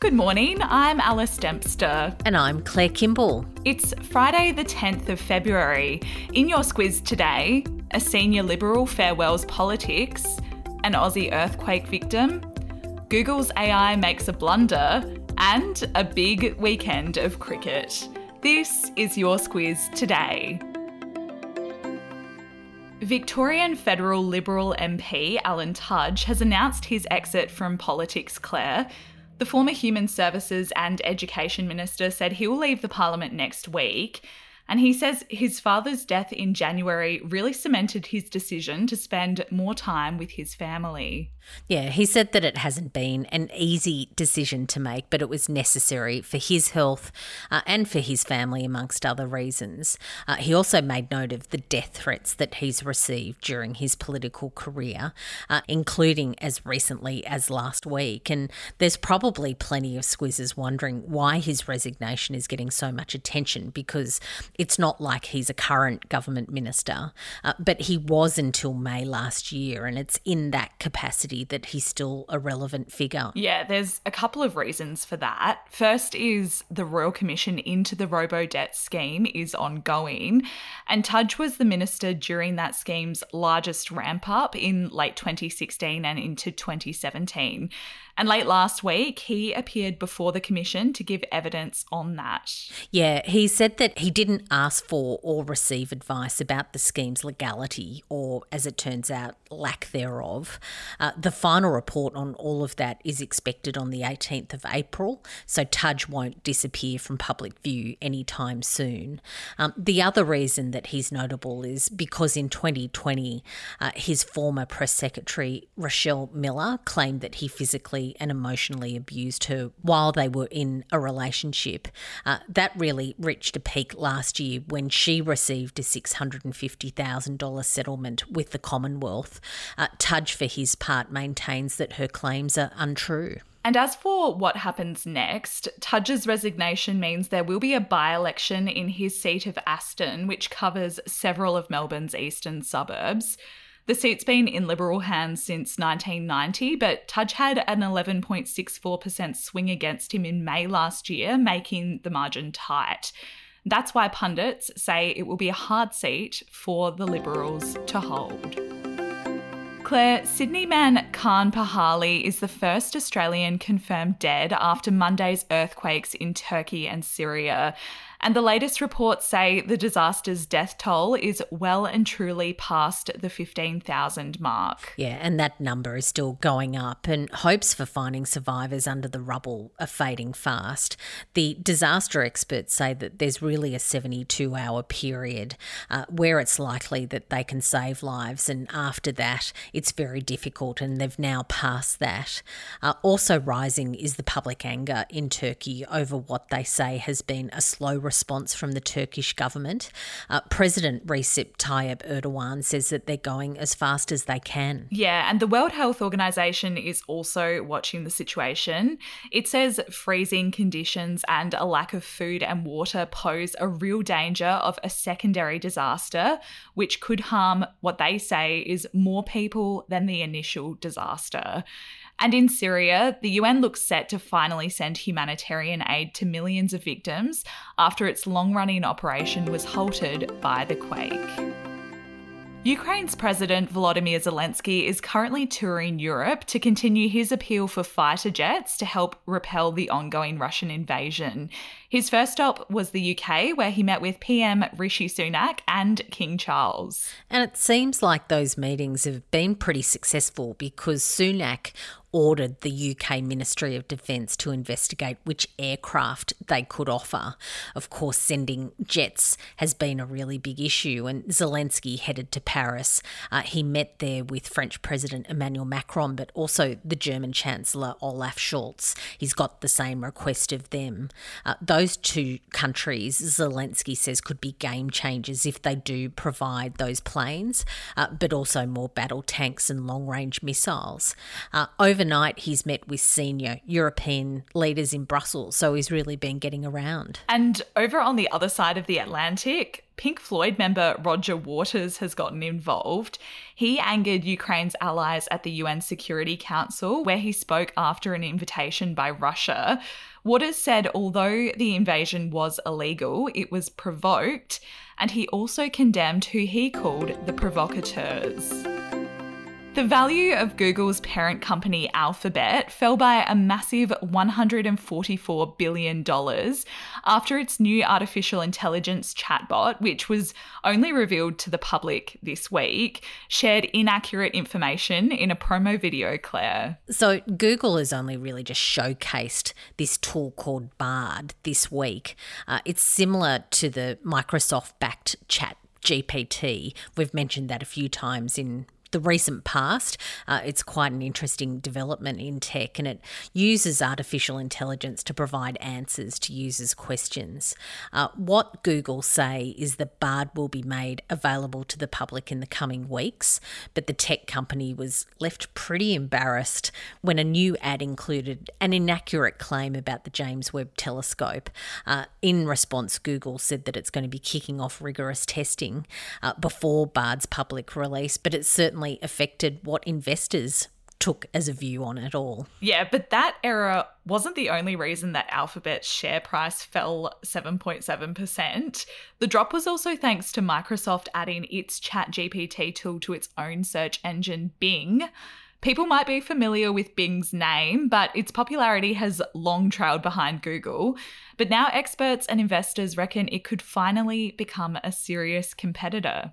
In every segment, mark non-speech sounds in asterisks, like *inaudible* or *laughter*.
Good morning, I'm Alice Dempster. And I'm Claire Kimball. It's Friday, the 10th of February. In your squiz today, a senior Liberal farewells politics, an Aussie earthquake victim, Google's AI makes a blunder, and a big weekend of cricket. This is your squiz today. Victorian federal Liberal MP Alan Tudge has announced his exit from politics, Claire. The former Human Services and Education Minister said he will leave the Parliament next week. And he says his father's death in January really cemented his decision to spend more time with his family. Yeah, he said that it hasn't been an easy decision to make, but it was necessary for his health uh, and for his family, amongst other reasons. Uh, he also made note of the death threats that he's received during his political career, uh, including as recently as last week. And there's probably plenty of squizzes wondering why his resignation is getting so much attention because it's not like he's a current government minister, uh, but he was until May last year, and it's in that capacity that he's still a relevant figure. Yeah, there's a couple of reasons for that. First is the Royal Commission into the robo debt scheme is ongoing, and Tudge was the minister during that scheme's largest ramp up in late 2016 and into 2017. And late last week, he appeared before the Commission to give evidence on that. Yeah, he said that he didn't ask for or receive advice about the scheme's legality, or as it turns out, lack thereof. Uh, the final report on all of that is expected on the 18th of April, so Tudge won't disappear from public view anytime soon. Um, the other reason that he's notable is because in 2020, uh, his former press secretary, Rochelle Miller, claimed that he physically and emotionally abused her while they were in a relationship. Uh, that really reached a peak last year when she received a $650,000 settlement with the Commonwealth. Uh, Tudge, for his part, maintains that her claims are untrue. And as for what happens next, Tudge's resignation means there will be a by election in his seat of Aston, which covers several of Melbourne's eastern suburbs. The seat's been in Liberal hands since 1990, but Tudge had an 11.64% swing against him in May last year, making the margin tight. That's why pundits say it will be a hard seat for the Liberals to hold. Claire, Sydney man Khan Pahali is the first Australian confirmed dead after Monday's earthquakes in Turkey and Syria. And the latest reports say the disaster's death toll is well and truly past the 15,000 mark. Yeah, and that number is still going up, and hopes for finding survivors under the rubble are fading fast. The disaster experts say that there's really a 72 hour period uh, where it's likely that they can save lives, and after that, it's very difficult, and they've now passed that. Uh, also, rising is the public anger in Turkey over what they say has been a slow response from the Turkish government. Uh, President Recep Tayyip Erdogan says that they're going as fast as they can. Yeah, and the World Health Organization is also watching the situation. It says freezing conditions and a lack of food and water pose a real danger of a secondary disaster, which could harm what they say is more people than the initial disaster. And in Syria, the UN looks set to finally send humanitarian aid to millions of victims after its long running operation was halted by the quake. Ukraine's President Volodymyr Zelensky is currently touring Europe to continue his appeal for fighter jets to help repel the ongoing Russian invasion. His first stop was the UK, where he met with PM Rishi Sunak and King Charles. And it seems like those meetings have been pretty successful because Sunak ordered the UK Ministry of Defence to investigate which aircraft they could offer. Of course, sending jets has been a really big issue, and Zelensky headed to Paris. Uh, he met there with French President Emmanuel Macron, but also the German Chancellor Olaf Scholz. He's got the same request of them. Uh, those two countries, Zelensky says, could be game changers if they do provide those planes, uh, but also more battle tanks and long range missiles. Uh, overnight, he's met with senior European leaders in Brussels, so he's really been getting around. And over on the other side of the Atlantic, Pink Floyd member Roger Waters has gotten involved. He angered Ukraine's allies at the UN Security Council, where he spoke after an invitation by Russia. Waters said although the invasion was illegal, it was provoked, and he also condemned who he called the provocateurs. The value of Google's parent company Alphabet fell by a massive $144 billion after its new artificial intelligence chatbot, which was only revealed to the public this week, shared inaccurate information in a promo video, Claire. So, Google has only really just showcased this tool called Bard this week. Uh, it's similar to the Microsoft backed chat GPT. We've mentioned that a few times in the recent past. Uh, it's quite an interesting development in tech and it uses artificial intelligence to provide answers to users' questions. Uh, what Google say is that Bard will be made available to the public in the coming weeks, but the tech company was left pretty embarrassed when a new ad included an inaccurate claim about the James Webb Telescope. Uh, in response, Google said that it's going to be kicking off rigorous testing uh, before Bard's public release, but it's certainly certainly affected what investors took as a view on it all. Yeah, but that error wasn't the only reason that Alphabet's share price fell 7.7%. The drop was also thanks to Microsoft adding its ChatGPT tool to its own search engine, Bing. People might be familiar with Bing's name, but its popularity has long trailed behind Google. But now experts and investors reckon it could finally become a serious competitor.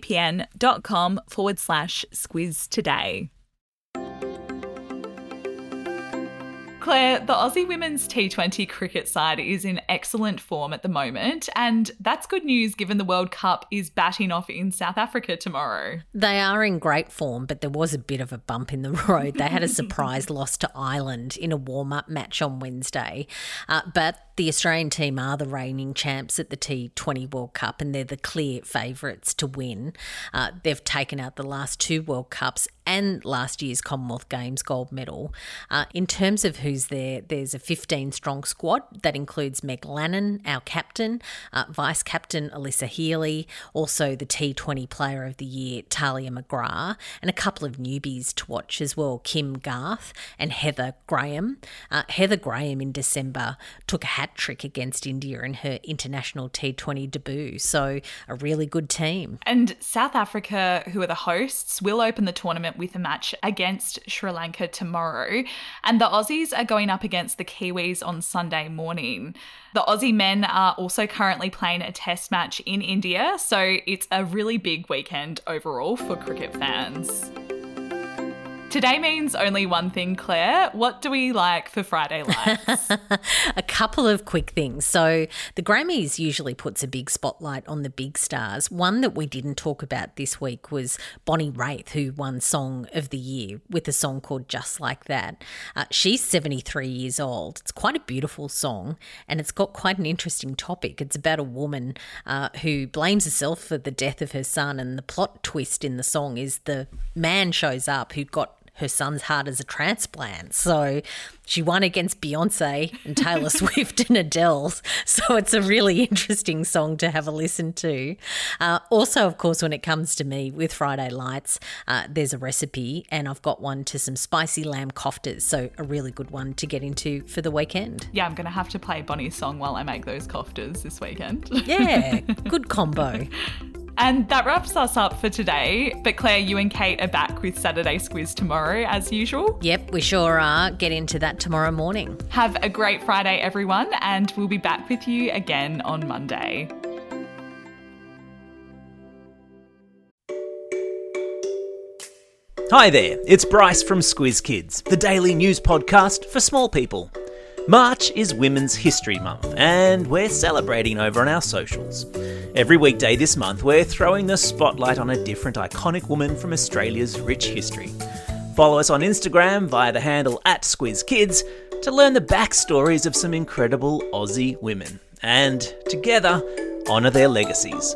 nordvpn.com forward slash squiz today. Claire, the Aussie women's T20 cricket side is in excellent form at the moment, and that's good news given the World Cup is batting off in South Africa tomorrow. They are in great form, but there was a bit of a bump in the *laughs* road. They had a surprise *laughs* loss to Ireland in a warm up match on Wednesday, uh, but the Australian team are the reigning champs at the T20 World Cup and they're the clear favourites to win. Uh, they've taken out the last two World Cups and last year's Commonwealth Games gold medal. Uh, in terms of who's there, there's a 15 strong squad that includes Meg Lanning, our captain, uh, vice captain Alyssa Healy, also the T20 Player of the Year Tahlia McGrath, and a couple of newbies to watch as well Kim Garth and Heather Graham. Uh, Heather Graham in December took a hat trick against India in her international T20 debut. So, a really good team. And South Africa, who are the hosts, will open the tournament with a match against Sri Lanka tomorrow. And the Aussies are going up against the Kiwis on Sunday morning. The Aussie men are also currently playing a test match in India, so it's a really big weekend overall for cricket fans. Today means only one thing, Claire. What do we like for Friday lights? *laughs* a couple of quick things. So, the Grammys usually puts a big spotlight on the big stars. One that we didn't talk about this week was Bonnie Raitt, who won Song of the Year with a song called Just Like That. Uh, she's 73 years old. It's quite a beautiful song and it's got quite an interesting topic. It's about a woman uh, who blames herself for the death of her son, and the plot twist in the song is the man shows up who got her son's heart as a transplant. So she won against Beyonce and Taylor *laughs* Swift and Adele. So it's a really interesting song to have a listen to. Uh, also, of course, when it comes to me with Friday Lights, uh, there's a recipe, and I've got one to some spicy lamb koftas. So a really good one to get into for the weekend. Yeah, I'm going to have to play Bonnie's song while I make those koftas this weekend. Yeah, *laughs* good combo. And that wraps us up for today. But Claire, you and Kate are back with Saturday Squiz tomorrow, as usual. Yep, we sure are. Get into that tomorrow morning. Have a great Friday, everyone, and we'll be back with you again on Monday. Hi there, it's Bryce from Squiz Kids, the daily news podcast for small people. March is Women's History Month, and we're celebrating over on our socials. Every weekday this month, we're throwing the spotlight on a different iconic woman from Australia's rich history. Follow us on Instagram via the handle at SquizKids to learn the backstories of some incredible Aussie women, and together, honour their legacies.